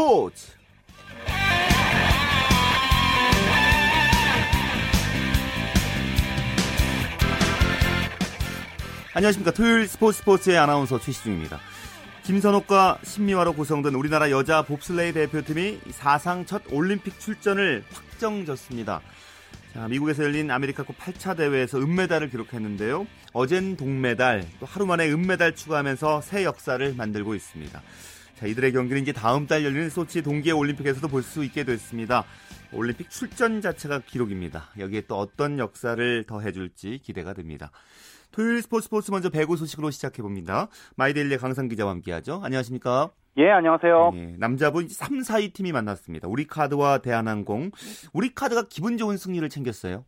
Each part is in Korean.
스포츠 안녕하십니까. 토요일 스포츠 스포츠의 아나운서 최시중입니다. 김선옥과 신미화로 구성된 우리나라 여자 봅슬레이 대표팀이 사상 첫 올림픽 출전을 확정졌습니다. 자, 미국에서 열린 아메리카컵 8차 대회에서 은메달을 기록했는데요. 어젠 동메달, 또 하루 만에 은메달 추가하면서 새 역사를 만들고 있습니다. 자, 이들의 경기는 이제 다음 달 열리는 소치 동계 올림픽에서도 볼 수 있게 됐습니다. 올림픽 출전 자체가 기록입니다. 여기에 또 어떤 역사를 더해줄지 기대가 됩니다. 토요일 스포츠 스포츠 먼저 배구 소식으로 시작해 봅니다. 마이데일리 강상 기자와 함께하죠. 안녕하십니까? 예, 안녕하세요. 예, 남자부 3, 4위 팀이 만났습니다. 우리카드와 대한항공. 우리카드가 기분 좋은 승리를 챙겼어요.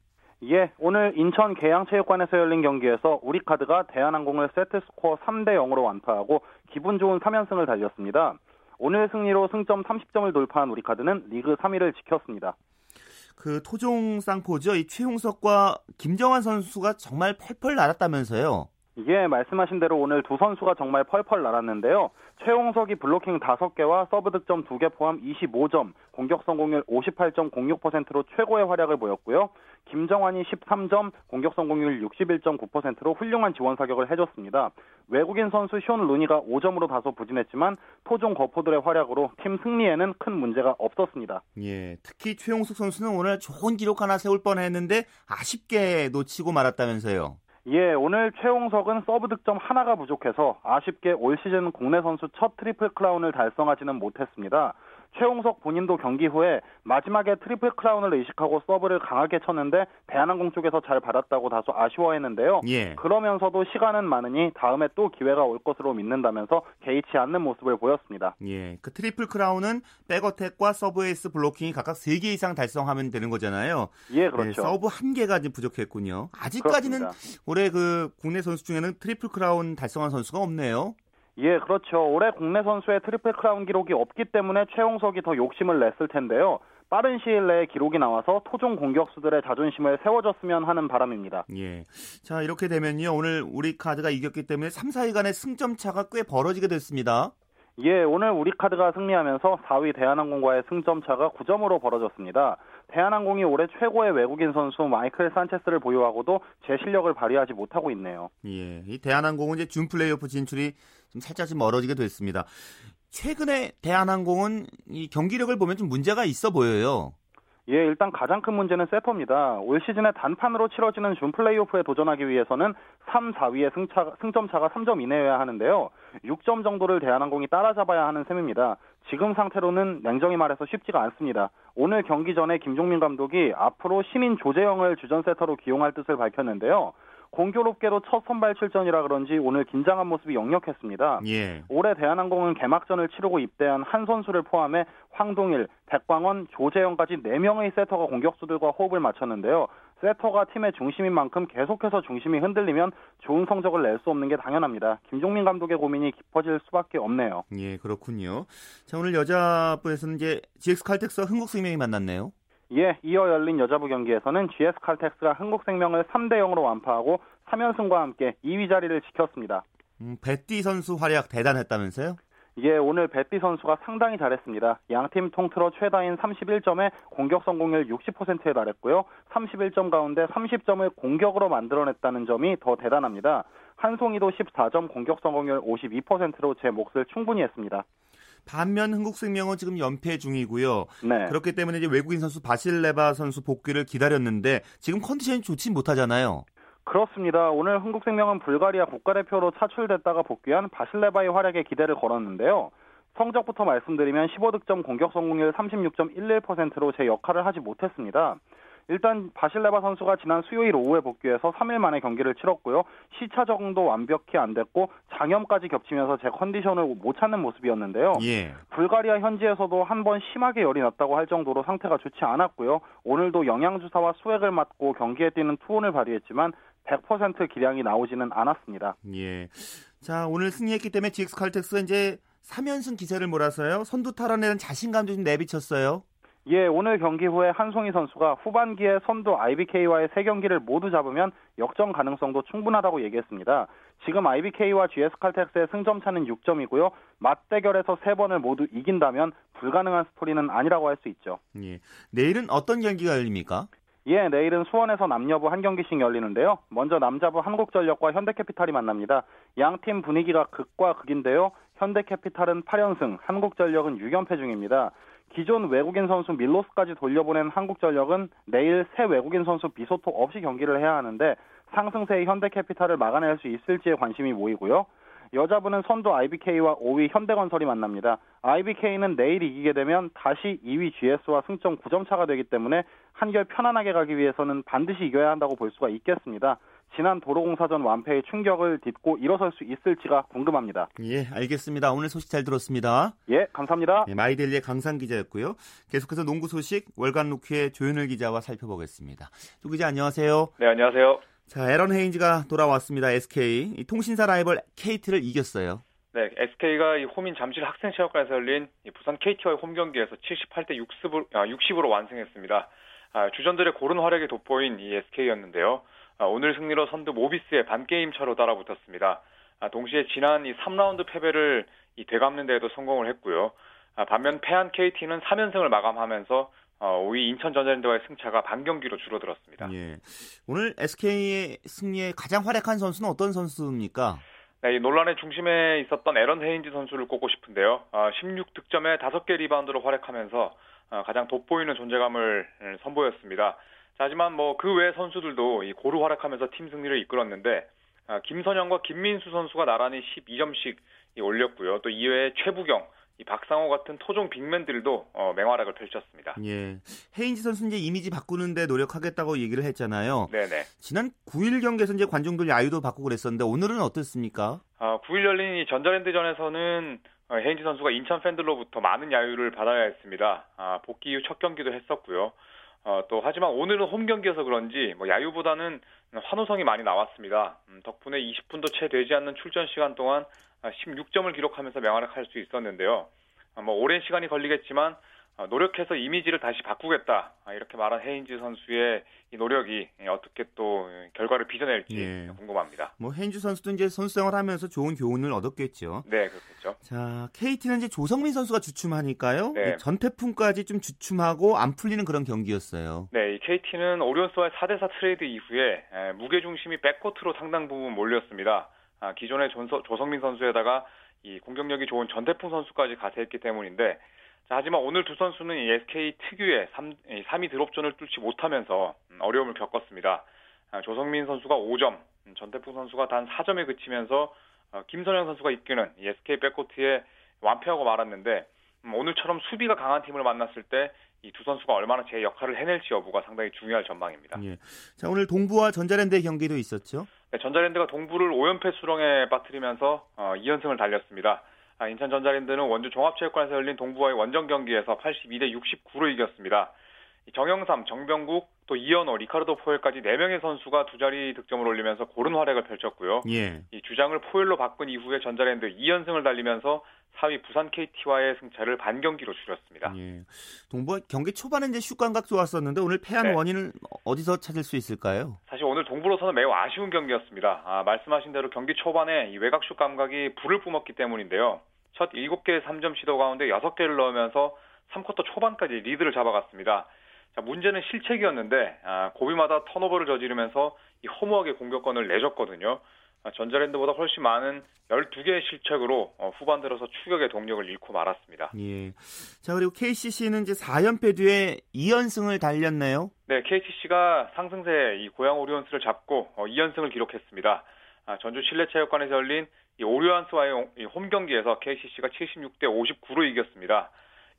예, 오늘 인천 계양체육관에서 열린 경기에서 우리카드가 대한항공을 세트스코어 3대 0으로 완파하고 기분 좋은 3연승을 달렸습니다. 오늘 승리로 승점 30점을 돌파한 우리카드는 리그 3위를 지켰습니다. 그 토종 쌍포죠. 이 최홍석과 김정환 선수가 정말 펄펄 날았다면서요. 예, 말씀하신 대로 오늘 두 선수가 정말 펄펄 날았는데요. 최홍석이 블로킹 5개와 서브 득점 2개 포함 25점, 공격 성공률 58.06%로 최고의 활약을 보였고요. 김정환이 13점, 공격 성공률 61.9%로 훌륭한 지원 사격을 해줬습니다. 외국인 선수 숀 루니가 5점으로 다소 부진했지만 토종 거포들의 활약으로 팀 승리에는 큰 문제가 없었습니다. 예, 특히 최홍석 선수는 오늘 좋은 기록 하나 세울 뻔했는데 아쉽게 놓치고 말았다면서요. 예, 오늘 최홍석은 서브 득점 하나가 부족해서 아쉽게 올 시즌 국내 선수 첫 트리플 크라운을 달성하지는 못했습니다. 최홍석 본인도 경기 후에 마지막에 트리플 크라운을 의식하고 서브를 강하게 쳤는데 대한항공 쪽에서 잘 받았다고 다소 아쉬워했는데요. 예. 그러면서도 시간은 많으니 다음에 또 기회가 올 것으로 믿는다면서 개의치 않는 모습을 보였습니다. 예, 그 트리플 크라운은 백어택과 서브 에이스 블로킹이 각각 3개 이상 달성하면 되는 거잖아요. 예, 그렇죠. 예, 서브 한 개가 부족했군요. 아직까지는 그렇습니다. 올해 그 국내 선수 중에는 트리플 크라운 달성한 선수가 없네요. 예, 그렇죠. 올해 국내 선수의 트리플 크라운 기록이 없기 때문에 최홍석이 더 욕심을 냈을 텐데요. 빠른 시일 내에 기록이 나와서 토종 공격수들의 자존심을 세워줬으면 하는 바람입니다. 예. 자, 이렇게 되면요. 오늘 우리 카드가 이겼기 때문에 3, 4위 간의 승점 차가 꽤 벌어지게 됐습니다. 예, 오늘 우리 카드가 승리하면서 4위 대한항공과의 승점 차가 9점으로 벌어졌습니다. 대한항공이 올해 최고의 외국인 선수 마이클 산체스를 보유하고도 제 실력을 발휘하지 못하고 있네요. 예, 이 대한항공은 이제 준 플레이오프 진출이 좀 살짝 좀 멀어지게 됐습니다. 최근에 대한항공은 이 경기력을 보면 좀 문제가 있어 보여요. 예, 일단 가장 큰 문제는 세터입니다. 올 시즌에 단판으로 치러지는 준 플레이오프에 도전하기 위해서는 3, 4위의 승차, 승점 차가 3점 이내여야 하는데요. 6점 정도를 대한항공이 따라잡아야 하는 셈입니다. 지금 상태로는 냉정히 말해서 쉽지가 않습니다. 오늘 경기 전에 김종민 감독이 앞으로 신인 조재영을 주전 세터로 기용할 뜻을 밝혔는데요. 공교롭게도 첫 선발 출전이라 그런지 오늘 긴장한 모습이 역력했습니다. 예. 올해 대한항공은 개막전을 치르고 입대한 한 선수를 포함해 황동일, 백광원, 조재영까지 4명의 세터가 공격수들과 호흡을 맞췄는데요. 세터가 팀의 중심인 만큼 계속해서 중심이 흔들리면 좋은 성적을 낼 수 없는 게 당연합니다. 김종민 감독의 고민이 깊어질 수밖에 없네요. 예, 그렇군요. 자, 오늘 여자부에서는 이제 GX 칼텍스와 흥국생명이 만났네요. 예, 이어 열린 여자부 경기에서는 GS 칼텍스가 흥국생명을 3대 0으로 완파하고 3연승과 함께 2위 자리를 지켰습니다. 음, 베띠 선수 활약 대단했다면서요? 예, 오늘 베띠 선수가 상당히 잘했습니다. 양팀 통틀어 최다인 31점에 공격 성공률 60%에 달했고요. 31점 가운데 30점을 공격으로 만들어냈다는 점이 더 대단합니다. 한송이도 14점 공격 성공률 52%로 제 몫을 충분히 했습니다. 반면 흥국생명은 지금 연패 중이고요. 네. 그렇기 때문에 이제 외국인 선수 바실레바 선수 복귀를 기다렸는데 지금 컨디션이 좋지 못하잖아요. 그렇습니다. 오늘 흥국생명은 불가리아 국가대표로 차출됐다가 복귀한 바실레바의 활약에 기대를 걸었는데요. 성적부터 말씀드리면 15득점 공격 성공률 36.11%로 제 역할을 하지 못했습니다. 일단 바실레바 선수가 지난 수요일 오후에 복귀해서 3일 만에 경기를 치렀고요. 시차 적응도 완벽히 안 됐고 장염까지 겹치면서 제 컨디션을 못 찾는 모습이었는데요. 예. 불가리아 현지에서도 한 번 심하게 열이 났다고 할 정도로 상태가 좋지 않았고요. 오늘도 영양 주사와 수액을 맞고 경기에 뛰는 투혼을 발휘했지만 100% 기량이 나오지는 않았습니다. 예. 자, 오늘 승리했기 때문에 GX 칼텍스가 이제 3연승 기세를 몰아서요. 선두 탈환에는 자신감도 좀 내비쳤어요. 예, 오늘 경기 후에 한송희 선수가 후반기에 선두 IBK와의 세 경기를 모두 잡으면 역전 가능성도 충분하다고 얘기했습니다. 지금 IBK와 GS 칼텍스의 승점 차는 6점이고요. 맞대결에서 세 번을 모두 이긴다면 불가능한 스토리는 아니라고 할 수 있죠. 예. 내일은 어떤 경기가 열립니까? 예, 내일은 수원에서 남녀부 한 경기씩 열리는데요. 먼저 남자부 한국전력과 현대캐피탈이 만납니다. 양 팀 분위기가 극과 극인데요. 현대캐피탈은 8연승, 한국전력은 6연패 중입니다. 기존 외국인 선수 밀로스까지 돌려보낸 한국전력은 내일 새 외국인 선수 비소토 없이 경기를 해야 하는데 상승세의 현대캐피탈을 막아낼 수 있을지에 관심이 모이고요. 여자분은 선두 IBK와 5위 현대건설이 만납니다. IBK는 내일 이기게 되면 다시 2위 GS와 승점 9점 차가 되기 때문에 한결 편안하게 가기 위해서는 반드시 이겨야 한다고 볼 수가 있겠습니다. 지난 도로공사전 완패의 충격을 딛고 일어설 수 있을지가 궁금합니다. 예, 알겠습니다. 오늘 소식 잘 들었습니다. 예, 감사합니다. 예, 마이데일리의 강상 기자였고요. 계속해서 농구 소식 월간 루키의 조현일 기자와 살펴보겠습니다. 조 기자 안녕하세요. 네, 안녕하세요. 자, 에런 헤인즈가 돌아왔습니다. SK 통신사 라이벌 KT를 이겼어요. 네, SK가 홈인 잠실 학생체육관에서 열린 부산 KT와의 홈 경기에서 78대 60으로, 60으로 완승했습니다. 아, 주전들의 고른 활약이 돋보인 이 SK였는데요. 아, 오늘 승리로 선두 모비스에 반게임 차로 따라붙었습니다. 아, 동시에 지난 이 3라운드 패배를 이 되갚는 데에도 성공을 했고요. 반면 패한 KT는 3연승을 마감하면서 5위 어, 인천전자랜드와의 승차가 반 경기로 줄어들었습니다. 예. 오늘 SK의 승리에 가장 활약한 선수는 어떤 선수입니까? 네, 이 논란의 중심에 있었던 애런 헤인즈 선수를 꼽고 싶은데요. 16득점에 어, 5개 리바운드로 활약하면서 어, 가장 돋보이는 존재감을 선보였습니다. 하지만 뭐 그 외 선수들도 이 고루 활약하면서 팀 승리를 이끌었는데 김선영과 김민수 선수가 나란히 12점씩 올렸고요. 또 이외에 최부경, 이 박상호 같은 토종 빅맨들도 어, 맹활약을 펼쳤습니다. 예. 헤인즈 선수 이제 이미지 바꾸는데 노력하겠다고 얘기를 했잖아요. 네네. 지난 9일 경기에서 이제 관중들 야유도 받고 그랬었는데 오늘은 어떻습니까? 아, 9일 열린 이 전자랜드전에서는 어, 헤인즈 선수가 인천 팬들로부터 많은 야유를 받아야 했습니다. 아, 복귀 후첫 경기도 했었고요. 어, 또 하지만 오늘은 홈 경기여서 그런지 뭐 야유보다는 환호성이 많이 나왔습니다. 음, 덕분에 20분도 채 되지 않는 출전 시간 동안 16점을 아, 기록하면서 명활약할 수 있었는데요. 아, 뭐 오랜 시간이 걸리겠지만 아, 노력해서 이미지를 다시 바꾸겠다 이렇게 말한 헤인즈 선수의 이 노력이 어떻게 또 결과를 빚어낼지 예. 궁금합니다. 뭐 헤인즈 선수도 이제 선수 생활하면서 좋은 교훈을 얻었겠죠. 네, 그렇겠죠. 자, KT는 이제 조성민 선수가 주춤하니까요. 네. 전태풍까지 좀 주춤하고 안 풀리는 그런 경기였어요. 네, 이 KT는 오리온스와의 4대4 트레이드 이후에 무게 중심이 백코트로 상당 부분 몰렸습니다. 아, 기존의 조성민 선수에다가 이 공격력이 좋은 전태풍 선수까지 가세했기 때문인데 자, 하지만 오늘 두 선수는 이 SK 특유의 3, 3-2 drop zone을 뚫지 못하면서 음, 어려움을 겪었습니다. 아, 조성민 선수가 5점, 음, 전태풍 선수가 단 4점에 그치면서 어, 김선형 선수가 이끄는 SK 백코트에 완패하고 말았는데 음, 오늘처럼 수비가 강한 팀을 만났을 때 이 두 선수가 얼마나 제 역할을 해낼지 여부가 상당히 중요할 전망입니다. 예. 자 오늘 동부와 전자랜드의 경기도 있었죠. 네, 전자랜드가 동부를 5연패 수렁에 빠뜨리면서 어, 2연승을 달렸습니다. 아, 인천 전자랜드는 원주 종합체육관에서 열린 동부와의 원정 경기에서 82대 69로 이겼습니다. 정영삼, 정병국, 또 이현호, 리카르도 포엘까지 4명의 선수가 두 자리 득점을 올리면서 고른 활약을 펼쳤고요. 예. 이 주장을 포엘로 바꾼 이후에 전자랜드 2연승을 달리면서 4위 부산 KT와의 승차를 반경기로 줄였습니다. 예. 동부 경기 초반에 이제 슛 감각 좋았었는데 오늘 패한 네. 원인은 어디서 찾을 수 있을까요? 사실 오늘 동부로서는 매우 아쉬운 경기였습니다. 아, 말씀하신 대로 경기 초반에 이 외곽 슛 감각이 불을 뿜었기 때문인데요. 첫 7개의 3점 시도 가운데 6개를 넣으면서 3쿼터 초반까지 리드를 잡아갔습니다. 자, 문제는 실책이었는데 아, 고비마다 턴오버를 저지르면서 이 허무하게 공격권을 내줬거든요. 아, 전자랜드보다 훨씬 많은 12개의 실책으로 어, 후반 들어서 추격의 동력을 잃고 말았습니다. 예. 자, 그리고 KCC는 이제 4연패 뒤에 2연승을 달렸네요. 네, KCC가 상승세 이 고양 오리온스를 잡고 어, 2연승을 기록했습니다. 아, 전주 실내체육관에서 열린 이 오리온스와의 홈 경기에서 KCC가 76대 59로 이겼습니다.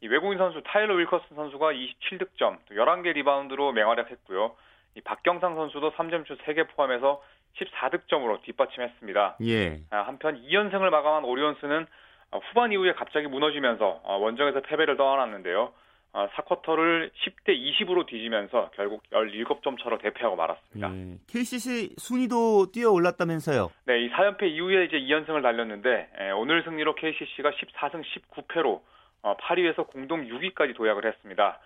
이 외국인 선수 타일러 윌커슨 선수가 27득점, 11개 리바운드로 맹활약했고요. 이 박경상 선수도 3점슛 3개 포함해서 14득점으로 뒷받침했습니다. 예. 아, 한편 2연승을 마감한 오리온스는 어, 후반 이후에 갑자기 무너지면서 어, 원정에서 패배를 떠안았는데요. 4쿼터를 어, 10대 20으로 뒤지면서 결국 17점 차로 대패하고 말았습니다. 예. KCC 순위도 뛰어 올랐다면서요? 네, 이 4연패 이후에 이제 2연승을 달렸는데 예, 오늘 승리로 KCC가 14승 19패로 8위에서 공동 6위까지 도약을 했습니다.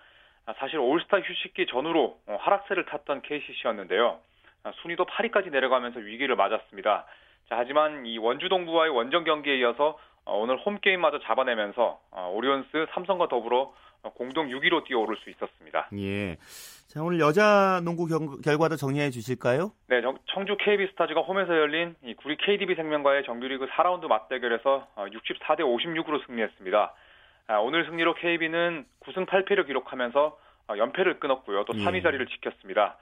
사실 올스타 휴식기 전후로 어, 하락세를 탔던 KCC였는데요. 순위도 8위까지 내려가면서 위기를 맞았습니다. 자, 하지만 이 원주 동부와의 원정 경기에 이어서 어, 오늘 홈 게임마저 잡아내면서 어, 오리온스 삼성과 더불어 공동 6위로 뛰어오를 수 있었습니다. 예. 자, 오늘 여자 농구 경, 결과도 정리해 주실까요? 네, 청주 KB스타즈가 홈에서 열린 이 구리 KDB 생명과의 정규리그 4라운드 맞대결에서 64대 56으로 승리했습니다. 아, 오늘 승리로 KB는 9승 8패를 기록하면서 연패를 끊었고요. 또 3위 예. 자리를 지켰습니다.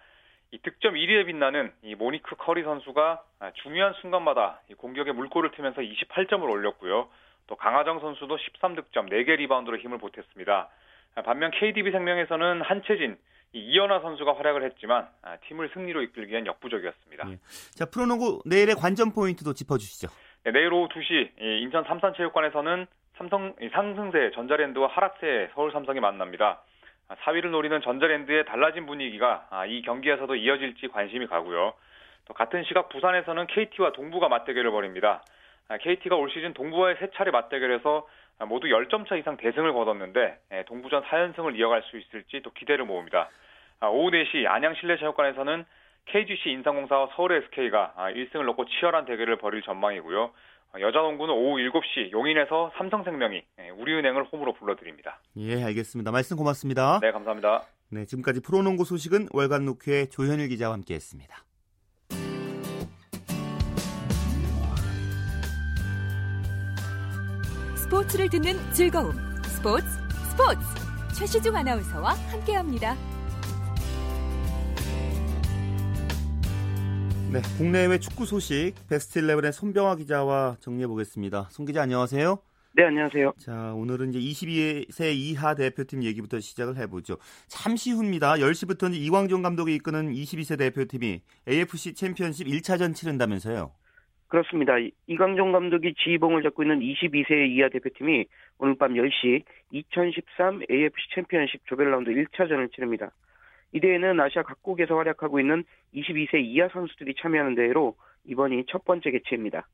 이 득점 1위에 빛나는 이 모니크 커리 선수가 아, 중요한 순간마다 공격에 물꼬를 트면서 28점을 올렸고요. 또 강아정 선수도 13득점, 4개 리바운드로 힘을 보탰습니다. 아, 반면 KDB 생명에서는 한채진, 이연화 선수가 활약을 했지만 아, 팀을 승리로 이끌기엔 역부족이었습니다. 예. 자 프로농구 내일의 관전 포인트도 짚어주시죠. 네, 내일 오후 2시 인천 삼산체육관에서는 삼성 상승세 전자랜드와 하락세 서울 삼성이 만납니다. 4위를 노리는 전자랜드의 달라진 분위기가 아, 이 경기에서도 이어질지 관심이 가고요. 또 같은 시각 부산에서는 KT와 동부가 맞대결을 벌입니다. KT가 아, 올 시즌 동부와의 세 차례 맞대결에서 모두 10점 차 이상 대승을 거뒀는데 예, 동부전 4연승을 이어갈 수 있을지 또 기대를 모읍니다. 아, 오후 4시 안양 실내체육관에서는 KGC 인상공사와 서울 SK가 1승을 놓고 치열한 대결을 벌일 전망이고요. 여자 농구는 오후 7시 용인에서 삼성생명이 예, 우리은행을 홈으로 불러드립니다. 예, 알겠습니다. 말씀 고맙습니다. 네, 감사합니다. 네, 지금까지 프로농구 소식은 월간 루크의 조현일 기자와 함께했습니다. 스포츠를 듣는 즐거움. 스포츠, 스포츠. 최시중 아나운서와 함께합니다. 네, 국내외 축구 소식 베스트 11의 손병화 기자와 정리해 보겠습니다. 손 기자 안녕하세요. 네, 안녕하세요. 자, 오늘은 이제 22세 이하 대표팀 얘기부터 시작을 해보죠. 잠시 후입니다. 10시부터 이제 이광종 감독이 이끄는 22세 대표팀이 AFC 챔피언십 1차전 치른다면서요. 그렇습니다. 이광종 감독이 지휘봉을 잡고 있는 22세 이하 대표팀이 오늘 밤 10시 2013 AFC 챔피언십 조별 라운드 1차전을 치릅니다. 이 대회는 아시아 각국에서 활약하고 있는 22세 이하 선수들이 참여하는 대회로 이번이 첫 번째 개최입니다.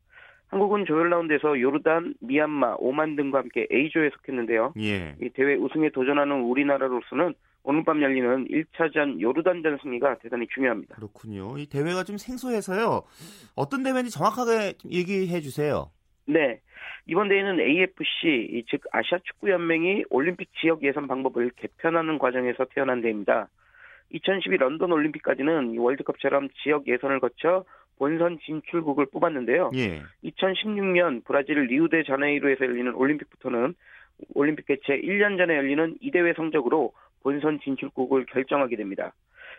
한국은 조별 라운드에서 요르단, 미얀마, 오만 등과 함께 A조에 속했는데요. 예. 이 대회 우승에 도전하는 우리나라로서는 오늘 밤 열리는 1차전 요르단전 승리가 대단히 중요합니다. 그렇군요. 이 대회가 좀 생소해서요. 어떤 대회인지 정확하게 얘기해 주세요. 네. 이번 대회는 AFC, 즉 아시아 축구 연맹이 올림픽 지역 예선 방법을 개편하는 과정에서 태어난 대회입니다. 2012 런던 올림픽까지는 월드컵처럼 지역 예선을 거쳐 본선 진출국을 뽑았는데요. 예. 2016년 브라질 리우데 자네이루에서 열리는 올림픽부터는 올림픽 개최 1년 전에 열리는 이 대회 성적으로 본선 진출국을 결정하게 됩니다.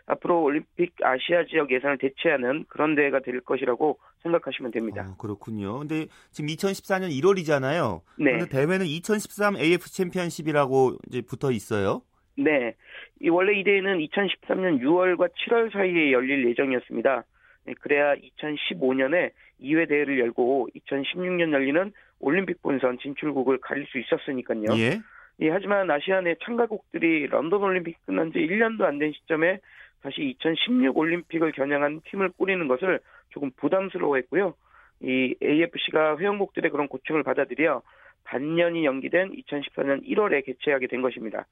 앞으로 올림픽 아시아 지역 예선을 대체하는 그런 대회가 될 것이라고 생각하시면 됩니다. 아, 그렇군요. 근데 지금 2014년 1월이잖아요. 네. 그런데 대회는 2013 AF 챔피언십이라고 이제 붙어 있어요. 네. 이 원래 이 대회는 2013년 6월과 7월 사이에 열릴 예정이었습니다. 네, 그래야 2015년에 2회 대회를 열고 2016년 열리는 올림픽 본선 진출국을 가릴 수 있었으니까요. 예. 예, 하지만 아시아 내 참가국들이 런던 올림픽 끝난 지 1년도 안 된 시점에 다시 2016 올림픽을 겨냥한 팀을 꾸리는 것을 조금 부담스러워했고요. 이 AFC가 회원국들의 그런 고충을 받아들여 반년이 연기된 2014년 1월에 개최하게 된 것입니다.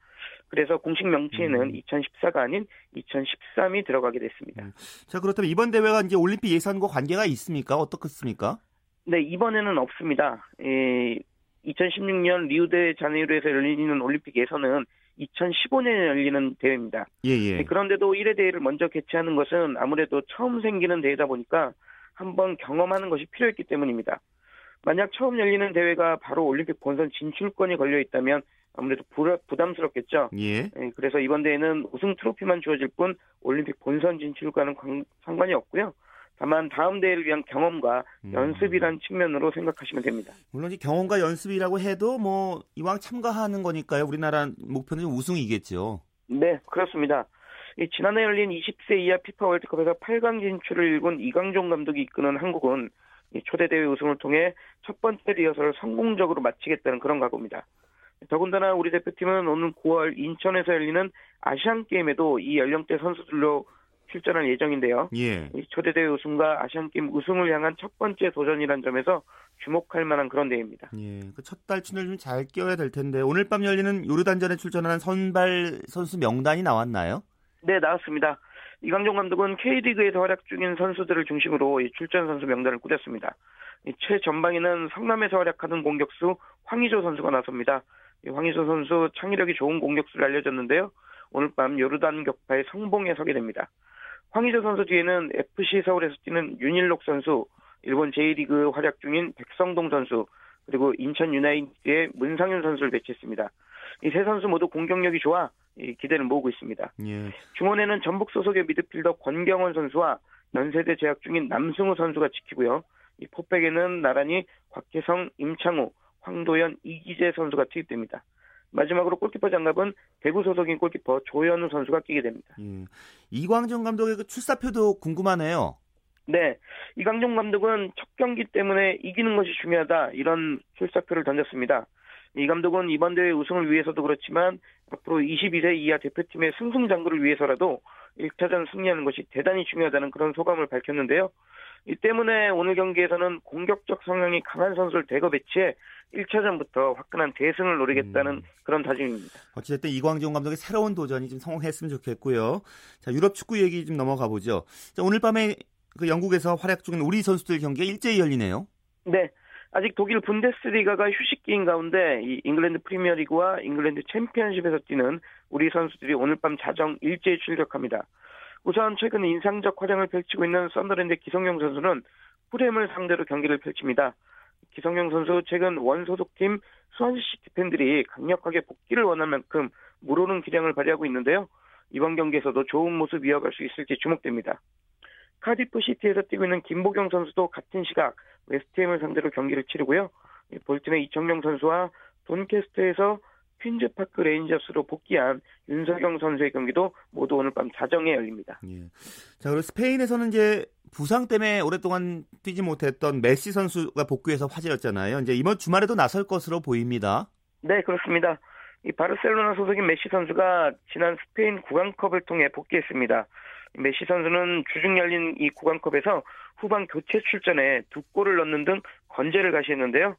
그래서 공식 명칭에는 음. 2014가 아닌 2013이 들어가게 됐습니다. 음. 자, 그렇다면 이번 대회가 이제 올림픽 예산과 관계가 있습니까? 어떻겠습니까? 네, 이번에는 없습니다. 예, 2016년 리우데 자네이루에서 열리는 올림픽 예선은 2015년에 열리는 대회입니다. 예, 예. 네, 그런데도 1회 대회를 먼저 개최하는 것은 아무래도 처음 생기는 대회다 보니까 한번 경험하는 것이 필요했기 때문입니다. 만약 처음 열리는 대회가 바로 올림픽 본선 진출권이 걸려 있다면 아무래도 부담스럽겠죠. 예. 네, 그래서 이번 대회는 우승 트로피만 주어질 뿐 올림픽 본선 진출과는 상관이 없고요. 다만 다음 대회를 위한 경험과 음. 연습이란 측면으로 생각하시면 됩니다. 물론 이 경험과 연습이라고 해도 뭐 이왕 참가하는 거니까요. 우리나라 목표는 우승이겠죠. 네, 그렇습니다. 지난해 열린 20세 이하 피파 월드컵에서 8강 진출을 일군 이강종 감독이 이끄는 한국은 초대 대회 우승을 통해 첫 번째 리허설을 성공적으로 마치겠다는 그런 각오입니다. 더군다나 우리 대표팀은 오늘 9월 인천에서 열리는 아시안 게임에도 이 연령대 선수들로 출전할 예정인데요. 예. 초대 대회 우승과 아시안 게임 우승을 향한 첫 번째 도전이란 점에서 주목할 만한 그런 대회입니다. 예. 그 첫 달춘을 좀 잘 끼워야 될 텐데 오늘 밤 열리는 요르단전에 출전하는 선발 선수 명단이 나왔나요? 네, 나왔습니다. 이강정 감독은 K리그에서 활약 중인 선수들을 중심으로 출전 선수 명단을 꾸렸습니다. 최전방에는 성남에서 활약하는 공격수 황희조 선수가 나섭니다. 황희조 선수 창의력이 좋은 공격수를 알려졌는데요. 오늘 밤 요르단 격파의 성봉에 서게 됩니다. 황희조 선수 뒤에는 FC 서울에서 뛰는 윤일록 선수, 일본 제1리그 활약 중인 백성동 선수, 그리고 인천 유나이티드의 문상윤 선수를 배치했습니다. 이 세 선수 모두 공격력이 좋아 기대를 모으고 있습니다. 예. 중원에는 전북 소속의 미드필더 권경원 선수와 연세대 재학 중인 남승우 선수가 지키고요. 이 포백에는 나란히 곽혜성, 임창우, 황도현, 이기재 선수가 투입됩니다. 마지막으로 골키퍼 장갑은 대구 소속인 골키퍼 조현우 선수가 끼게 됩니다. 예. 이광종 감독의 그 출사표도 궁금하네요. 네, 이광종 감독은 첫 경기 때문에 이기는 것이 중요하다 이런 출사표를 던졌습니다. 이 감독은 이번 대회 우승을 위해서도 그렇지만 앞으로 22세 이하 대표팀의 승승장구를 위해서라도 1차전 승리하는 것이 대단히 중요하다는 그런 소감을 밝혔는데요. 이 때문에 오늘 경기에서는 공격적 성향이 강한 선수를 대거 배치해 1차전부터 화끈한 대승을 노리겠다는 음. 그런 다짐입니다. 어찌됐든 이광종 감독의 새로운 도전이 좀 성공했으면 좋겠고요. 자, 유럽 축구 얘기 좀 넘어가 보죠. 자, 오늘 밤에 그 영국에서 활약 중인 우리 선수들 경기가 일제히 열리네요. 네. 아직 독일 분데스리가가 휴식기인 가운데 이 잉글랜드 프리미어리그와 잉글랜드 챔피언십에서 뛰는 우리 선수들이 오늘 밤 자정 일제히 출격합니다. 우선 최근 인상적 활약을 펼치고 있는 썬더랜드 기성용 선수는 풀럼을 상대로 경기를 펼칩니다. 기성용 선수 최근 원소속팀 스완지시티 팬들이 강력하게 복귀를 원할 만큼 물오른 기량을 발휘하고 있는데요. 이번 경기에서도 좋은 모습 이어갈 수 있을지 주목됩니다. 카디프 시티에서 뛰고 있는 김보경 선수도 같은 시각 웨스트햄을 상대로 경기를 치르고요. 볼튼의 이청용 선수와 돈캐스터에서 퀸즈파크 레인저스로 복귀한 윤석영 선수의 경기도 모두 오늘 밤 자정에 열립니다. 예. 자, 그리고 스페인에서는 이제 부상 때문에 오랫동안 뛰지 못했던 메시 선수가 복귀해서 화제였잖아요. 이제 이번 주말에도 나설 것으로 보입니다. 네, 그렇습니다. 이 바르셀로나 소속인 메시 선수가 지난 스페인 국왕컵을 통해 복귀했습니다. 메시 선수는 주중 열린 이 국왕컵에서 후반 교체 출전에 두 골을 넣는 등 건재를 과시했는데요.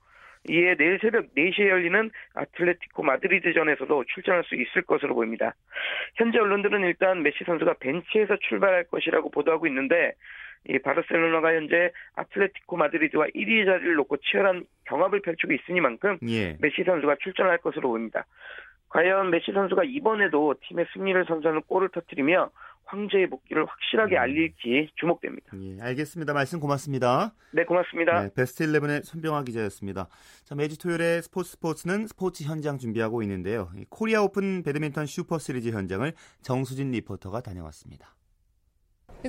이에 내일 새벽 4시에 열리는 아틀레티코 마드리드전에서도 출전할 수 있을 것으로 보입니다. 현재 언론들은 일단 메시 선수가 벤치에서 출발할 것이라고 보도하고 있는데 이 바르셀로나가 현재 아틀레티코 마드리드와 1위 자리를 놓고 치열한 경합을 펼치고 있으니만큼 예. 메시 선수가 출전할 것으로 보입니다. 과연 메시 선수가 이번에도 팀의 승리를 선사하는 골을 터뜨리며 황제의 복귀를 확실하게 음. 알릴지 주목됩니다. 예, 알겠습니다. 말씀 고맙습니다. 네, 고맙습니다. 네, 베스트 11의 손병화 기자였습니다. 자, 매주 토요일에 스포츠 스포츠는 스포츠 현장 준비하고 있는데요. 코리아 오픈 배드민턴 슈퍼 시리즈 현장을 정수진 리포터가 다녀왔습니다.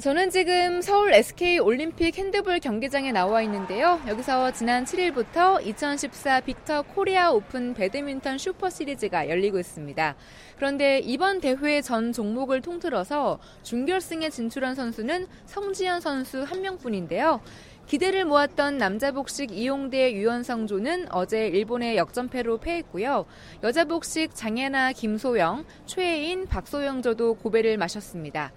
저는 지금 서울 SK 올림픽 핸드볼 경기장에 나와 있는데요. 여기서 지난 7일부터 2014 빅터 코리아 오픈 배드민턴 슈퍼 시리즈가 열리고 있습니다. 그런데 이번 대회 전 종목을 통틀어서 준결승에 진출한 선수는 성지현 선수 한 명뿐인데요. 기대를 모았던 남자 복식 이용대 유현성조는 어제 일본의 역전패로 패했고요. 여자 복식 장애나 김소영, 최혜인, 박소영조도 고배를 마셨습니다.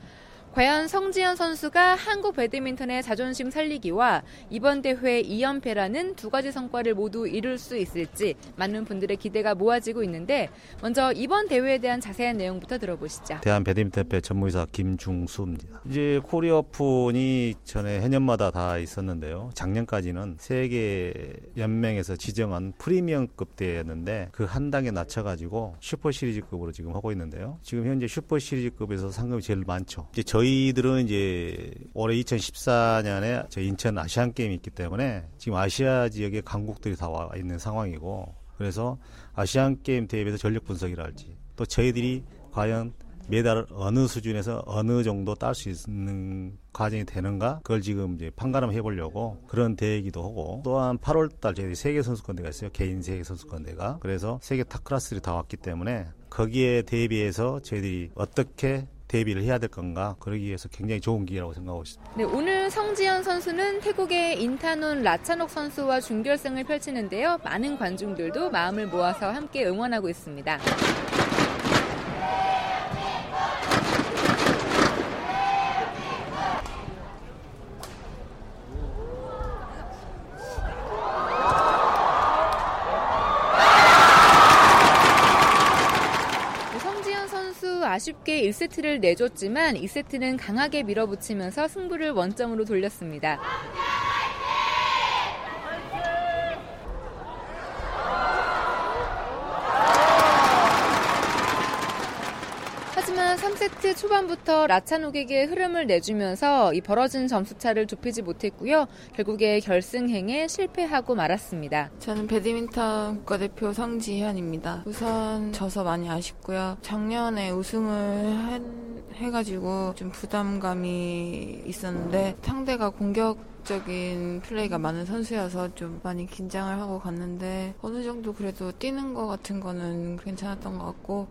과연 성지현 선수가 한국 배드민턴의 자존심 살리기와 이번 대회 2연패라는 두 가지 성과를 모두 이룰 수 있을지 많은 분들의 기대가 모아지고 있는데 먼저 이번 대회에 대한 자세한 내용부터 들어보시죠. 대한 배드민턴협회 전무이사 김중수입니다. 이제 코리아 오픈이 전에 해년마다 다 있었는데요. 작년까지는 세계 연맹에서 지정한 프리미엄급 대회였는데 그 한 단계 낮춰가지고 슈퍼 시리즈급으로 지금 하고 있는데요. 지금 현재 슈퍼 시리즈급에서 상금이 제일 많죠. 이제 저희들은 이제 올해 2014년에 저 인천 아시안 게임이 있기 때문에 지금 아시아 지역에 강국들이 다 와 있는 상황이고 그래서 아시안 게임 대회에서 전력 분석이랄지 또 저희들이 과연 메달을 어느 수준에서 어느 정도 딸 수 있는 과정이 되는가 그걸 지금 이제 판가름 해보려고 그런 대회이기도 하고 또한 8월달 저희 세계 선수권대회가 있어요. 개인 세계 선수권대회가. 그래서 세계 탑 클래스들이 다 왔기 때문에 거기에 대비해서 저희들이 어떻게 대비를 해야 될 건가 그러기 위해서 굉장히 좋은 기회라고 생각하고 있습니다. 네, 오늘 성지현 선수는 태국의 인타논 라차녹 선수와 준결승을 펼치는데요. 많은 관중들도 마음을 모아서 함께 응원하고 있습니다. 부드럽게 1세트를 내줬지만 2세트는 강하게 밀어붙이면서 승부를 원점으로 돌렸습니다. 하지만 3 세트 초반부터 라차노에게 흐름을 내주면서 이 벌어진 점수차를 좁히지 못했고요. 결국에 결승행에 실패하고 말았습니다. 저는 배드민턴 국가대표 성지현입니다. 우선 져서 많이 아쉽고요. 작년에 우승을 해가지고 좀 부담감이 있었는데 상대가 공격 적인 플레이가 많은 선수여서 좀 많이 긴장을 하고 갔는데 어느 정도 그래도 뛰는 것 같은 거는 괜찮았던 것 같고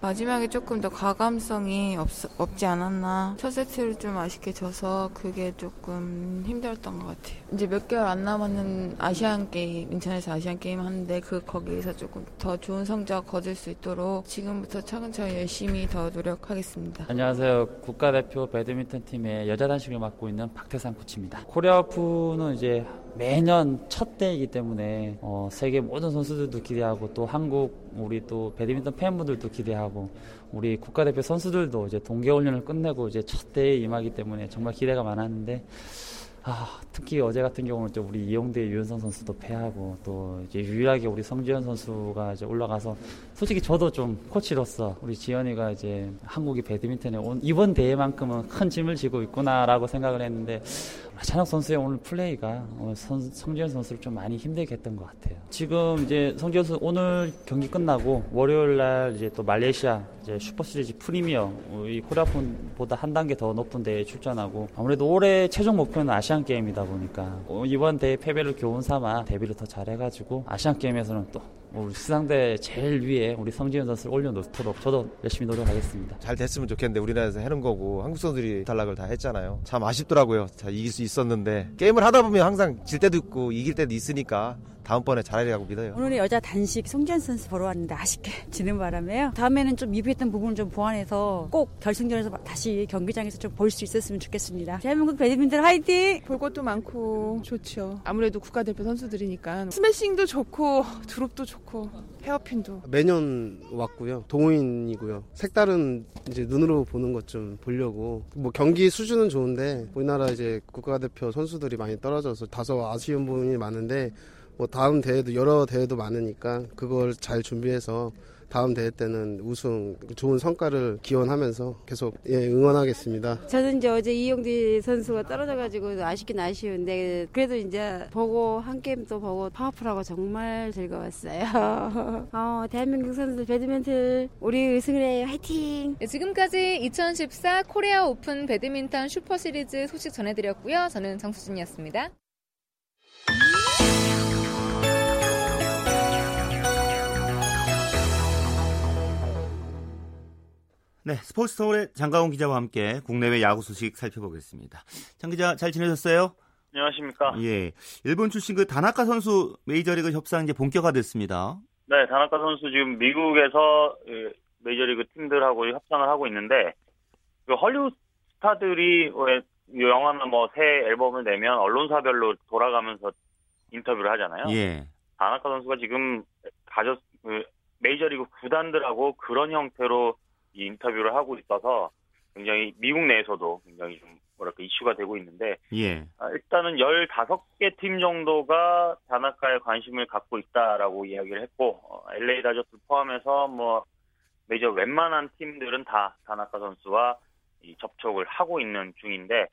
마지막에 조금 더 과감성이 없, 없지 않았나 첫 세트를 좀 아쉽게 져서 그게 조금 힘들었던 것 같아요. 이제 몇 개월 안 남았는 아시안 게임 인천에서 아시안 게임 하는데 그 거기에서 조금 더 좋은 성적 거둘 수 있도록 지금부터 차근차근 열심히 더 노력하겠습니다. 안녕하세요. 국가대표 배드민턴 팀의 여자 단식을 맡고 있는 박태상 코치입니다. 코리아 오픈은 이제 매년 첫 대이기 때문에 어, 세계 모든 선수들도 기대하고 또 한국 우리 또 배드민턴 팬분들도 기대하고 우리 국가대표 선수들도 이제 동계훈련을 끝내고 이제 첫 대에 임하기 때문에 정말 기대가 많았는데 아, 특히 어제 같은 경우는 또 우리 이용대 유현성 선수도 패하고 또 이제 유일하게 우리 성지현 선수가 이제 올라가서 솔직히 저도 좀 코치로서 우리 지현이가 이제 한국이 배드민턴에 온 이번 대회만큼은 큰 짐을 지고 있구나라고 생각을 했는데 라차녹 선수의 오늘 플레이가 선, 성지현 선수를 좀 많이 힘들게 했던 것 같아요. 지금 이제 성지현 선수 오늘 경기 끝나고 월요일 날 이제 또 말레이시아 이제 슈퍼시리즈 프리미어 이 코리아 오픈보다 한 단계 더 높은 대회에 출전하고 아무래도 올해 최종 목표는 아시안 게임이다 보니까 이번 대회 패배를 교훈 삼아 대비를 더 잘해가지고 아시안 게임에서는 또 우리 수상대 제일 위에 우리 성지현 선수를 올려놓도록 저도 열심히 노력하겠습니다. 잘 됐으면 좋겠는데 우리나라에서 해는 거고 한국 선수들이 탈락을 다 했잖아요. 참 아쉽더라고요. 자, 이길 수 있었는데 게임을 하다 보면 항상 질 때도 있고 이길 때도 있으니까 다음번에 잘하리라고 믿어요. 오늘 여자 단식 송지현 선수 보러 왔는데 아쉽게 지는 바람에요. 다음에는 좀 미비했던 부분을 좀 보완해서 꼭 결승전에서 다시 경기장에서 좀 볼 수 있었으면 좋겠습니다. 대한민국 배드민턴 화이팅! 볼 것도 많고 좋죠. 아무래도 국가대표 선수들이니까 스매싱도 좋고 드롭도 좋고 헤어핀도 매년 왔고요. 동호인이고요. 색다른 이제 눈으로 보는 것 좀 보려고 뭐 경기 수준은 좋은데 우리나라 이제 국가대표 선수들이 많이 떨어져서 다소 아쉬운 부분이 많은데 뭐 다음 대회도 여러 대회도 많으니까 그걸 잘 준비해서 다음 대회 때는 우승 좋은 성과를 기원하면서 계속 예, 응원하겠습니다. 저는 이제 어제 이용대 선수가 떨어져가지고 아쉽긴 아쉬운데 그래도 이제 보고 한 게임 또 보고 파워풀하고 정말 즐거웠어요. 어, 대한민국 선수들 배드민턴 우리 우승을 해요. 화이팅! 네, 지금까지 2014 코리아 오픈 배드민턴 슈퍼시리즈 소식 전해드렸고요. 저는 정수진이었습니다. 네, 스포츠 서울의 장가온 기자와 함께 국내외 야구 소식 살펴보겠습니다. 장 기자 잘 지내셨어요? 안녕하십니까? 예. 일본 출신 그 다나카 선수 메이저리그 협상 이제 본격화됐습니다. 네, 다나카 선수 지금 미국에서 그 메이저리그 팀들하고 협상을 하고 있는데 그 헐리우드 스타들이 영화나 뭐 새 앨범을 내면 언론사별로 돌아가면서 인터뷰를 하잖아요. 예. 다나카 선수가 지금 가졌 그 메이저리그 구단들하고 그런 형태로 이 인터뷰를 하고 있어서 굉장히 미국 내에서도 굉장히 좀 뭐랄까 이슈가 되고 있는데 예. 아, 일단은 15개 팀 정도가 다나카에 관심을 갖고 있다라고 이야기를 했고 어, LA 다저스 포함해서 뭐 메이저 웬만한 팀들은 다 다나카 선수와 이 접촉을 하고 있는 중인데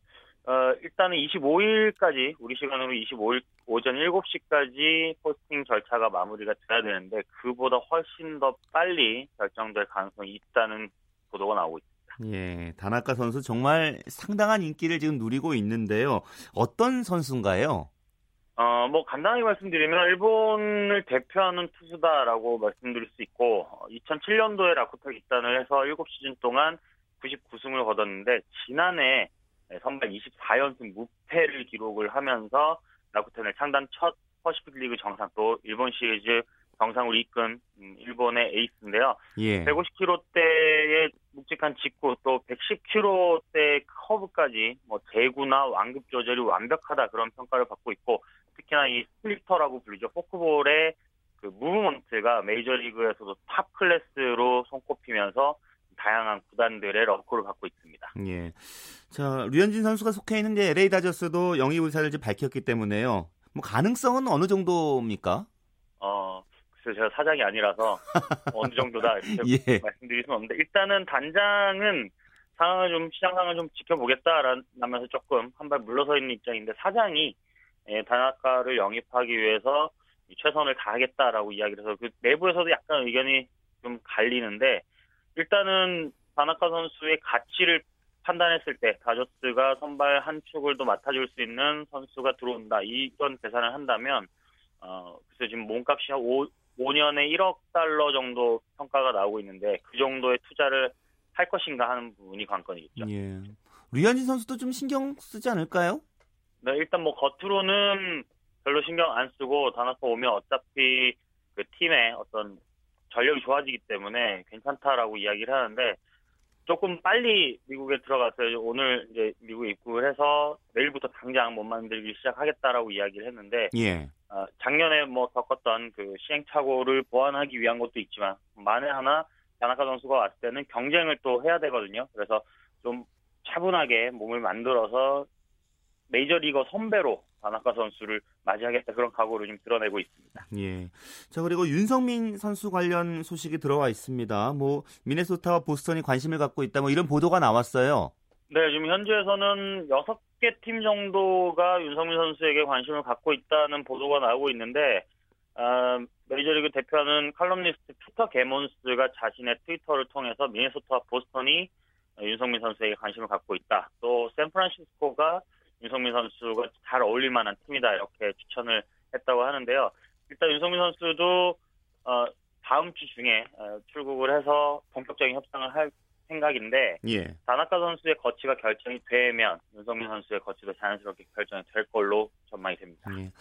어, 일단은 25일까지 우리 시간으로 25일 오전 7시까지 포스팅 절차가 마무리가 돼야 되는데 그보다 훨씬 더 빨리 결정될 가능성이 있다는 보도가 나오고 있습니다. 예, 다나카 선수 정말 상당한 인기를 지금 누리고 있는데요. 어떤 선수인가요? 어, 뭐 간단하게 말씀드리면 일본을 대표하는 투수다라고 말씀드릴 수 있고 2007년도에 라쿠타 입단을 해서 7시즌 동안 99승을 거뒀는데 지난해 선발 24연승 무패를 기록을 하면서 라쿠텐을 창단 첫 퍼시픽 리그 정상 또 일본 시리즈 정상으로 이끈 일본의 에이스인데요. 예. 150km대의 묵직한 직구 또 110km대 커브까지 뭐 제구나 완급 조절이 완벽하다 그런 평가를 받고 있고 특히나 이 스플리터라고 불리죠 포크볼의 그 무브먼트가 메이저리그에서도 탑 클래스로 손꼽히면서 다양한 구단들의 러브콜을 받고 있습니다. 예. 자, 류현진 선수가 속해 있는 게 LA 다저스도 영입 의사를 이제 밝혔기 때문에요. 뭐 가능성은 어느 정도입니까? 어, 글쎄 제가 사장이 아니라서 어느 정도다 이렇게 예. 말씀드릴 수는 없는데 일단은 단장은 상황을 좀 시장 상황을 좀 지켜보겠다라면서 조금 한 발 물러서 있는 입장인데 사장이 예, 다나카를 영입하기 위해서 최선을 다하겠다라고 이야기를 해서 그 내부에서도 약간 의견이 좀 갈리는데 일단은 다나카 선수의 가치를 판단했을 때 다저스가 선발 한 축을 더 맡아줄 수 있는 선수가 들어온다 이런 계산을 한다면 어 그래서 지금 몸값이 한 5, 5년에 1억 달러 정도 평가가 나오고 있는데 그 정도의 투자를 할 것인가 하는 부분이 관건이겠죠. 예. 류현진 선수도 좀 신경 쓰지 않을까요? 네, 일단 뭐 겉으로는 별로 신경 안 쓰고 다나카 오면 어차피 그 팀의 어떤 전력이 좋아지기 때문에 괜찮다라고 이야기를 하는데 조금 빨리 미국에 들어갔어요. 오늘 이제 미국에 입국을 해서 내일부터 당장 몸 만들기 시작하겠다라고 이야기를 했는데 예. 어, 작년에 뭐 겪었던 그 시행착오를 보완하기 위한 것도 있지만 만에 하나 다나카 선수가 왔을 때는 경쟁을 또 해야 되거든요. 그래서 좀 차분하게 몸을 만들어서 메이저리거 선배로 다나카 선수를 맞이하겠다 그런 각오를 좀 드러내고 있습니다. 예. 자, 그리고 윤성민 선수 관련 소식이 들어와 있습니다. 뭐, 미네소타와 보스턴이 관심을 갖고 있다, 뭐, 이런 보도가 나왔어요. 네, 지금 현지에서는 6개 팀 정도가 윤성민 선수에게 관심을 갖고 있다는 보도가 나오고 있는데, 어, 메이저리그 대표하는 칼럼니스트 피터 게몬스가 자신의 트위터를 통해서 미네소타와 보스턴이 윤성민 선수에게 관심을 갖고 있다. 또 샌프란시스코가 윤성민 선수가 잘 어울릴 만한 팀이다 이렇게 추천을 했다고 하는데요. 일단 윤성민 선수도 어, 다음 주 중에 어, 출국을 해서 본격적인 협상을 할 생각인데 예. 다나카 선수의 거치가 결정이 되면 윤성민 선수의 거치도 자연스럽게 결정이 될 걸로 전망이 됩니다. 예.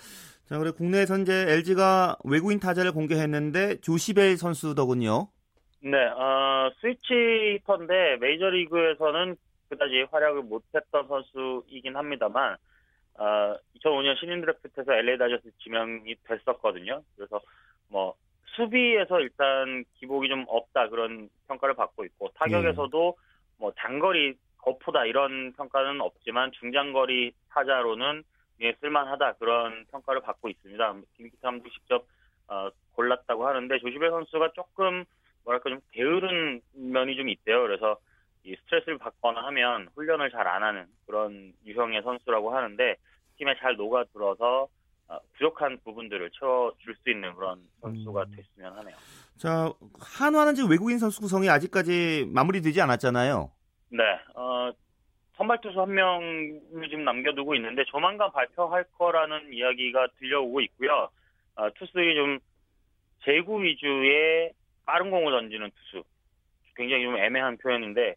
자, 그리고 국내에서 이제 LG가 외국인 타자를 공개했는데 조시벨 선수더군요. 네, 어, 스위치 히터인데 메이저리그에서는 그다지 활약을 못했던 선수이긴 합니다만 어, 2005년 신인 드래프트에서 LA 다저스 지명이 됐었거든요. 그래서 뭐 수비에서 일단 기복이 좀 없다 그런 평가를 받고 있고 타격에서도 뭐 장거리 거푸다 이런 평가는 없지만 중장거리 타자로는 예, 쓸만하다 그런 평가를 받고 있습니다. 김기태 감독 직접 어, 골랐다고 하는데 조시벨 선수가 조금 뭐랄까 좀 게으른 면이 좀 있대요. 그래서 이 스트레스를 받거나 하면 훈련을 잘 안 하는 그런 유형의 선수라고 하는데 팀에 잘 녹아들어서 어, 부족한 부분들을 채워줄 수 있는 그런 선수가 됐으면 하네요. 자, 한화는 지금 외국인 선수 구성이 아직까지 마무리되지 않았잖아요. 네, 어, 선발 투수 한 명을 지금 남겨두고 있는데 조만간 발표할 거라는 이야기가 들려오고 있고요. 어, 투수들이 좀 제구 위주의 빠른 공을 던지는 투수, 굉장히 좀 애매한 표현인데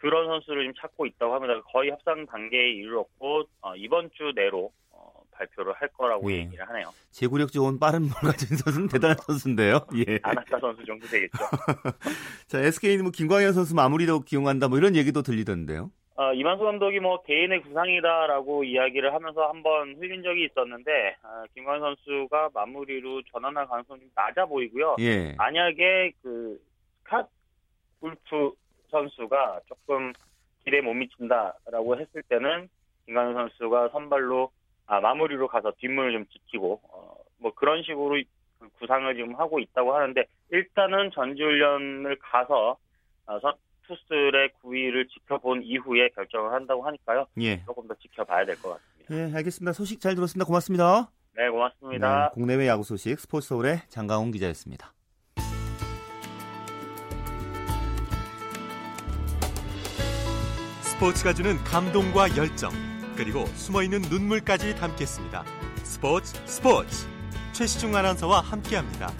그런 선수를 좀 찾고 있다고 합니다. 거의 협상 단계에 이르렀고 어, 이번 주 내로 어, 발표를 할 거라고 예. 얘기를 하네요. 제구력 좋은 빠른 볼 가진 선수는 대단한 선수인데요. 예. 아나타 선수 정도 되겠죠. 자, SK는 뭐 김광현 선수 마무리로 기용한다 뭐 이런 얘기도 들리던데요. 어, 이만수 감독이 뭐 개인의 구상이다라고 이야기를 하면서 한번 흘린 적이 있었는데 어, 김광현 선수가 마무리로 전환할 가능성이 좀 낮아 보이고요. 예. 만약에 그 스캇 울프 선수가 조금 길에 못 미친다라고 했을 때는 김광현 선수가 선발로 아, 마무리로 가서 뒷문을 좀 지키고 어, 뭐 그런 식으로 그 구상을 지금 하고 있다고 하는데 일단은 전지훈련을 가서 어, 선- 투수들의 구위를 지켜본 이후에 결정을 한다고 하니까요. 예. 조금 더 지켜봐야 될 것 같습니다. 예, 알겠습니다. 소식 잘 들었습니다. 고맙습니다. 네, 고맙습니다. 네, 국내외 야구 소식 스포츠 서울의 장가훈 기자였습니다. 스포츠가 주는 감동과 열정, 그리고 숨어있는 눈물까지 담겠습니다. 스포츠 스포츠 최시중 아나운서와 함께합니다.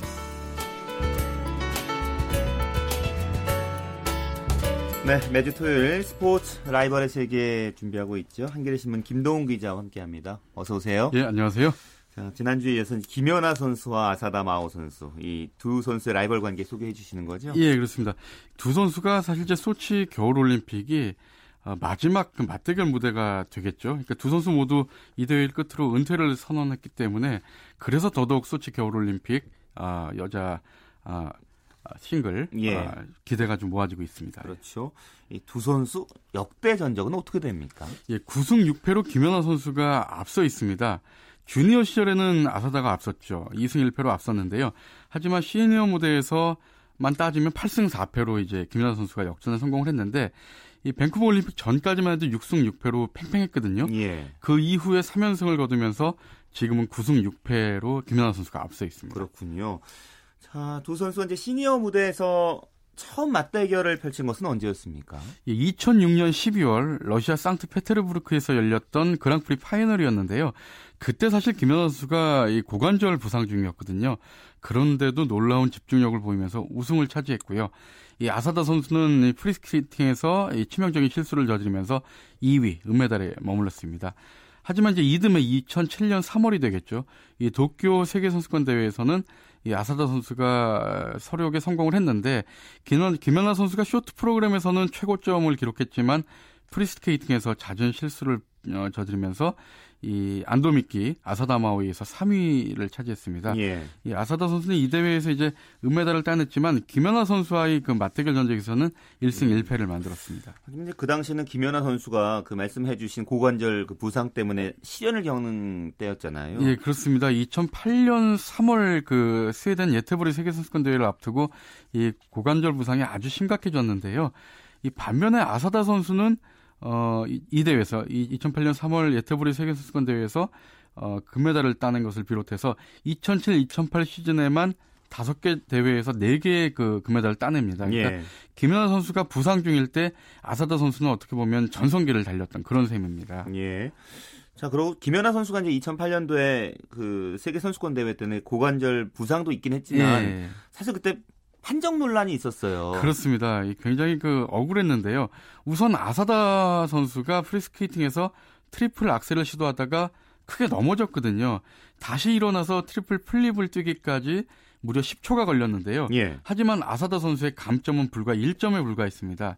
네, 매주 토요일 스포츠 라이벌의 세계 준비하고 있죠. 한겨레 신문 김동훈 기자와 함께합니다. 어서 오세요. 예, 안녕하세요. 자, 지난주에 이어서 김연아 선수와 아사다 마오 선수 이 두 선수의 라이벌 관계 소개해 주시는 거죠? 예, 그렇습니다. 두 선수가 사실 이제 소치 겨울 올림픽이 어, 마지막 그 맞대결 무대가 되겠죠. 그러니까 두 선수 모두 이 대회를 끝으로 은퇴를 선언했기 때문에 그래서 더더욱 소치 겨울올림픽 아, 여자 아, 싱글 예. 아, 기대가 좀 모아지고 있습니다. 그렇죠. 이 두 선수 역대 전적은 어떻게 됩니까? 예, 9승 6패로 김연아 선수가 앞서 있습니다. 주니어 시절에는 아사다가 앞섰죠. 2승 1패로 앞섰는데요. 하지만 시니어 무대에서만 따지면 8승 4패로 이제 김연아 선수가 역전에 성공을 했는데 이 밴쿠버 올림픽 전까지만 해도 6승 6패로 팽팽했거든요. 예. 그 이후에 3연승을 거두면서 지금은 9승 6패로 김연아 선수가 앞서 있습니다. 그렇군요. 자, 두 선수가 이제 시니어 무대에서 처음 맞대결을 펼친 것은 언제였습니까? 2006년 12월 러시아 상트페테르부르크에서 열렸던 그랑프리 파이널이었는데요. 그때 사실 김연아 선수가 이 고관절 부상 중이었거든요. 그런데도 놀라운 집중력을 보이면서 우승을 차지했고요. 이 아사다 선수는 이 프리스케이팅에서 이 치명적인 실수를 저지르면서 2위 은메달에 머물렀습니다. 하지만 이제 이듬해 2007년 3월이 되겠죠. 이 도쿄 세계 선수권 대회에서는 이 아사다 선수가 설욕에 성공을 했는데 김연, 김연아 선수가 쇼트 프로그램에서는 최고점을 기록했지만 프리스케이팅에서 잦은 실수를 어, 저지르면서 이 안도 미키 아사다 마오에 이어서 3위를 차지했습니다. 예. 이 아사다 선수는 이 대회에서 이제 은메달을 따냈지만 김연아 선수와의 그 맞대결 전적에서는 1승 1패를 만들었습니다. 근데 그 당시는 김연아 선수가 그 말씀해주신 고관절 그 부상 때문에 시련을 겪는 때였잖아요. 예, 그렇습니다. 2008년 3월 그 스웨덴 예테보리 세계 선수권 대회를 앞두고 이 고관절 부상이 아주 심각해졌는데요. 이 반면에 아사다 선수는 어, 이, 이 대회에서 이 2008년 3월 예테보리 세계 선수권 대회에서 어, 금메달을 따는 것을 비롯해서 2007, 2008 시즌에만 다섯 개 대회에서 네 개의 그 금메달을 따냅니다. 그러니까 예. 김연아 선수가 부상 중일 때 아사다 선수는 어떻게 보면 전성기를 달렸던 그런 셈입니다. 예. 자, 그리고 김연아 선수가 이제 2008년도에 그 세계 선수권 대회 때는 고관절 부상도 있긴 했지만 예. 사실 그때 판정 논란이 있었어요. 그렇습니다. 이 굉장히 그 억울했는데요. 우선 아사다 선수가 프리스케이팅에서 트리플 악셀을 시도하다가 크게 넘어졌거든요. 다시 일어나서 트리플 플립을 뛰기까지 무려 10초가 걸렸는데요. 예. 하지만 아사다 선수의 감점은 불과 1점에 불과했습니다.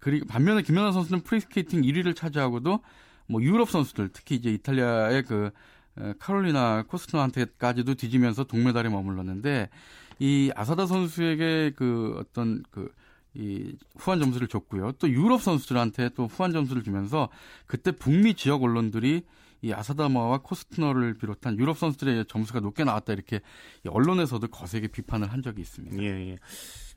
그리고 반면에 김연아 선수는 프리스케이팅 1위를 차지하고도 뭐 유럽 선수들 특히 이제 이탈리아의 그 에, 카롤리나 코스트너한테까지도 뒤지면서 동메달에 머물렀는데 이 아사다 선수에게 그 어떤 그 이 후한 점수를 줬고요. 또 유럽 선수들한테 또 후한 점수를 주면서 그때 북미 지역 언론들이 이 아사다마와 코스트너를 비롯한 유럽 선수들의 점수가 높게 나왔다 이렇게 이 언론에서도 거세게 비판을 한 적이 있습니다. 예, 예.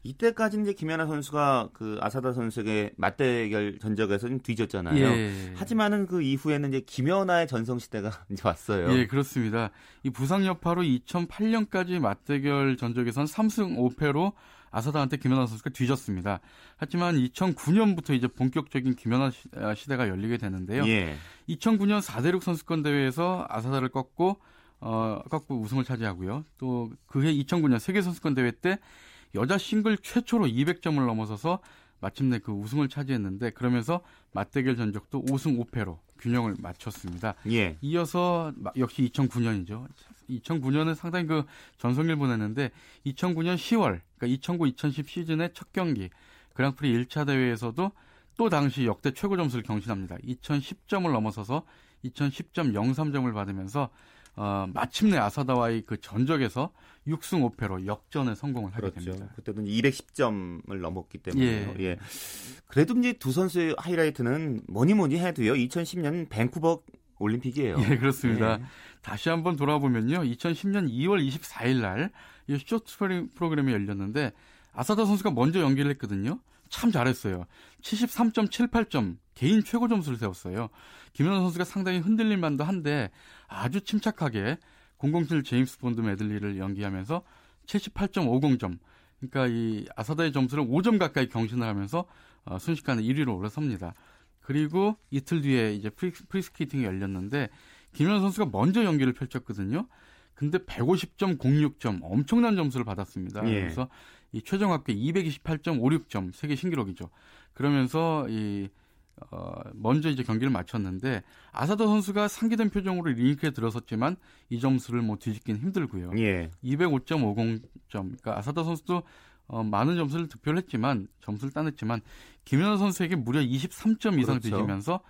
이때까지 이제 김연아 선수가 그 아사다 선수에게 맞대결 전적에서 좀 뒤졌잖아요. 예. 하지만은 그 이후에는 이제 김연아의 전성 시대가 이제 왔어요. 예, 그렇습니다. 이 부상 여파로 2008년까지 맞대결 전적에선 3승 5패로 아사다한테 김연아 선수가 뒤졌습니다. 하지만 2009년부터 이제 본격적인 김연아 시- 아, 시대가 열리게 되는데요. 예. 2009년 4대륙 선수권 대회에서 아사다를 꺾고 어 꺾고 우승을 차지하고요. 또 그해 2009년 세계 선수권 대회 때 여자 싱글 최초로 200점을 넘어서서 마침내 그 우승을 차지했는데 그러면서 맞대결 전적도 5승 5패로 균형을 맞췄습니다. 예. 이어서 마- 역시 2009년이죠. 2009년은 상당히 그 전성기를 보냈는데 2009년 10월 그러니까 2009-2010 시즌의 첫 경기 그랑프리 1차 대회에서도 또 당시 역대 최고 점수를 경신합니다. 2010점을 넘어서서 2010.03점을 받으면서 어, 마침내 아사다와의 그 전적에서 6승 5패로 역전에 성공을 하게 그렇죠. 됩니다. 그때도 210점을 넘었기 때문에요. 예. 예. 그래도 이제 두 선수의 하이라이트는 뭐니 뭐니 해도요. 2010년 밴쿠버 올림픽이에요. 예, 그렇습니다. 예. 다시 한번 돌아보면요. 2010년 2월 24일 날, 이 쇼트 프로그램이 열렸는데, 아사다 선수가 먼저 연기를 했거든요. 참 잘했어요. 73.78점, 개인 최고 점수를 세웠어요. 김연아 선수가 상당히 흔들릴 만도 한데, 아주 침착하게 007 제임스 본드 메들리를 연기하면서 78.50점, 그러니까 이 아사다의 점수를 5점 가까이 경신을 하면서 어, 순식간에 1위로 올라섭니다. 그리고 이틀 뒤에 이제 프리, 프리스케이팅이 열렸는데 김연아 선수가 먼저 연기를 펼쳤거든요. 근데 150.06점 엄청난 점수를 받았습니다. 예. 그래서 이 최종 합계 228.56점 세계 신기록이죠. 그러면서 이 어, 먼저 이제 경기를 마쳤는데 아사다 선수가 상기된 표정으로 링크에 들어섰지만 이 점수를 뭐 뒤집기는 힘들고요. 예. 205.50점. 그러니까 아사다 선수도 어, 많은 점수를 득표를 했지만 점수를 따냈지만 김연아 선수에게 무려 23점 이상 그렇죠. 뒤지면서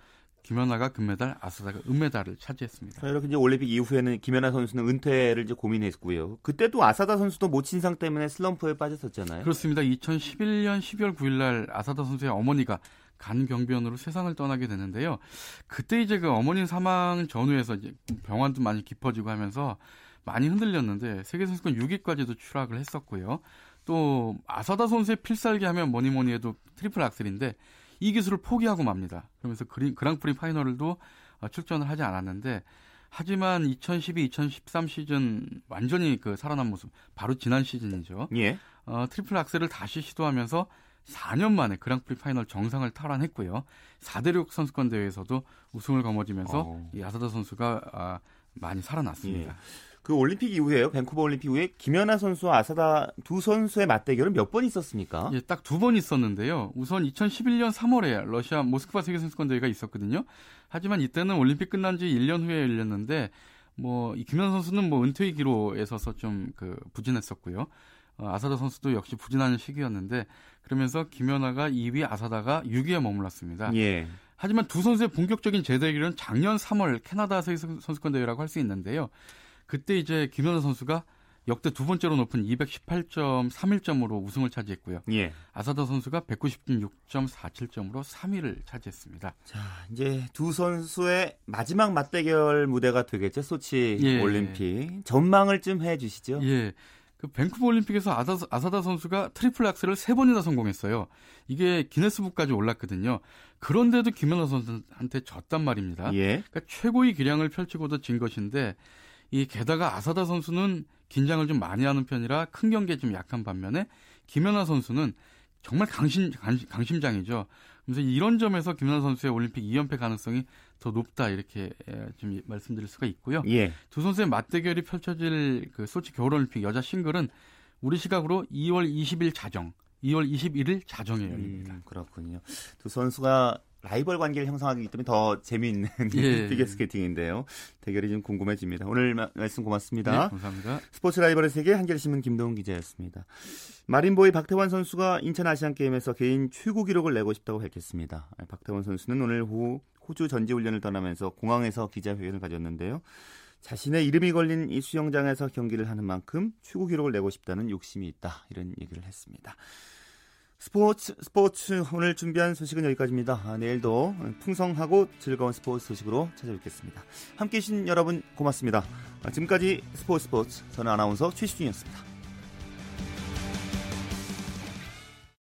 김연아가 금메달, 아사다가 은메달을 차지했습니다. 이렇게 이제 올림픽 이후에는 김연아 선수는 은퇴를 이제 고민했고요. 그때도 아사다 선수도 모친상 때문에 슬럼프에 빠졌었잖아요. 그렇습니다. 2011년 12월 9일 날 아사다 선수의 어머니가 간 병변으로 세상을 떠나게 되는데요. 그때 이제 그 어머니 사망 전후에서 이제 병환도 많이 깊어지고 하면서 많이 흔들렸는데 세계 선수권 6위까지도 추락을 했었고요. 또 아사다 선수의 필살기 하면 뭐니 뭐니 해도 트리플 악셀인데 이 기술을 포기하고 맙니다. 그러면서 그랑프리 파이널도 어, 출전을 하지 않았는데 하지만 2012-2013 시즌 완전히 그 살아난 모습 바로 지난 시즌이죠. 예. 어, 트리플 악셀을 다시 시도하면서 4년 만에 그랑프리 파이널 정상을 탈환했고요. 4대륙 선수권 대회에서도 우승을 거머쥐면서 어. 이 아사다 선수가 아, 많이 살아났습니다. 예. 그 올림픽 이후에요. 밴쿠버 올림픽 이후에 김연아 선수와 아사다 두 선수의 맞대결은 몇 번 있었습니까? 예, 딱 두 번 있었는데요. 우선 2011년 3월에 러시아 모스크바 세계 선수권 대회가 있었거든요. 하지만 이때는 올림픽 끝난 지 1년 후에 열렸는데 뭐 이 김연아 선수는 뭐 은퇴 기로에 서서 좀 그 부진했었고요. 어, 아사다 선수도 역시 부진하는 시기였는데 그러면서 김연아가 2위, 아사다가 6위에 머물렀습니다. 예. 하지만 두 선수의 본격적인 재대결은 작년 3월 캐나다 선수권 대회라고 할 수 있는데요. 그때 이제 김연아 선수가 역대 두 번째로 높은 218.31점으로 우승을 차지했고요. 예. 아사다 선수가 196.47점으로 3위를 차지했습니다. 자, 이제 두 선수의 마지막 맞대결 무대가 되겠죠. 소치 예. 올림픽. 전망을 좀 해 주시죠. 예. 그 밴쿠버 올림픽에서 아사, 아사다 선수가 트리플 악셀을 세 번이나 성공했어요. 이게 기네스북까지 올랐거든요. 그런데도 김연아 선수한테 졌단 말입니다. 예. 그러니까 최고의 기량을 펼치고도 진 것인데 이 게다가 아사다 선수는 긴장을 좀 많이 하는 편이라 큰 경기에 좀 약한 반면에 김연아 선수는 정말 강심, 강심 장이죠 그래서 이런 점에서 김연아 선수의 올림픽 2연패 가능성이 더 높다 이렇게 좀 말씀드릴 수가 있고요. 예. 두 선수의 맞대결이 펼쳐질 그 소치 겨울올림픽 여자 싱글은 우리 시각으로 2월 20일 자정, 2월 21일 자정에 열립니다. 음, 그렇군요. 두 선수가 라이벌 관계를 형성하기 때문에 더 재미있는 예. 피겨스케이팅인데요. 대결이 좀 궁금해집니다. 오늘 마, 말씀 고맙습니다. 네, 감사합니다. 스포츠 라이벌의 세계 한겨레신문 김동훈 기자였습니다. 마린보이 박태환 선수가 인천 아시안게임에서 개인 최고 기록을 내고 싶다고 밝혔습니다. 박태환 선수는 오늘 오후 호주 전지훈련을 떠나면서 공항에서 기자회견을 가졌는데요. 자신의 이름이 걸린 이 수영장에서 경기를 하는 만큼 최고 기록을 내고 싶다는 욕심이 있다. 이런 얘기를 했습니다. 스포츠 스포츠 오늘 준비한 소식은 여기까지입니다. 아, 내일도 풍성하고 즐거운 스포츠 소식으로 찾아뵙겠습니다. 함께해 주신 여러분 고맙습니다. 아, 지금까지 스포츠 스포츠 저는 아나운서 최시중이었습니다.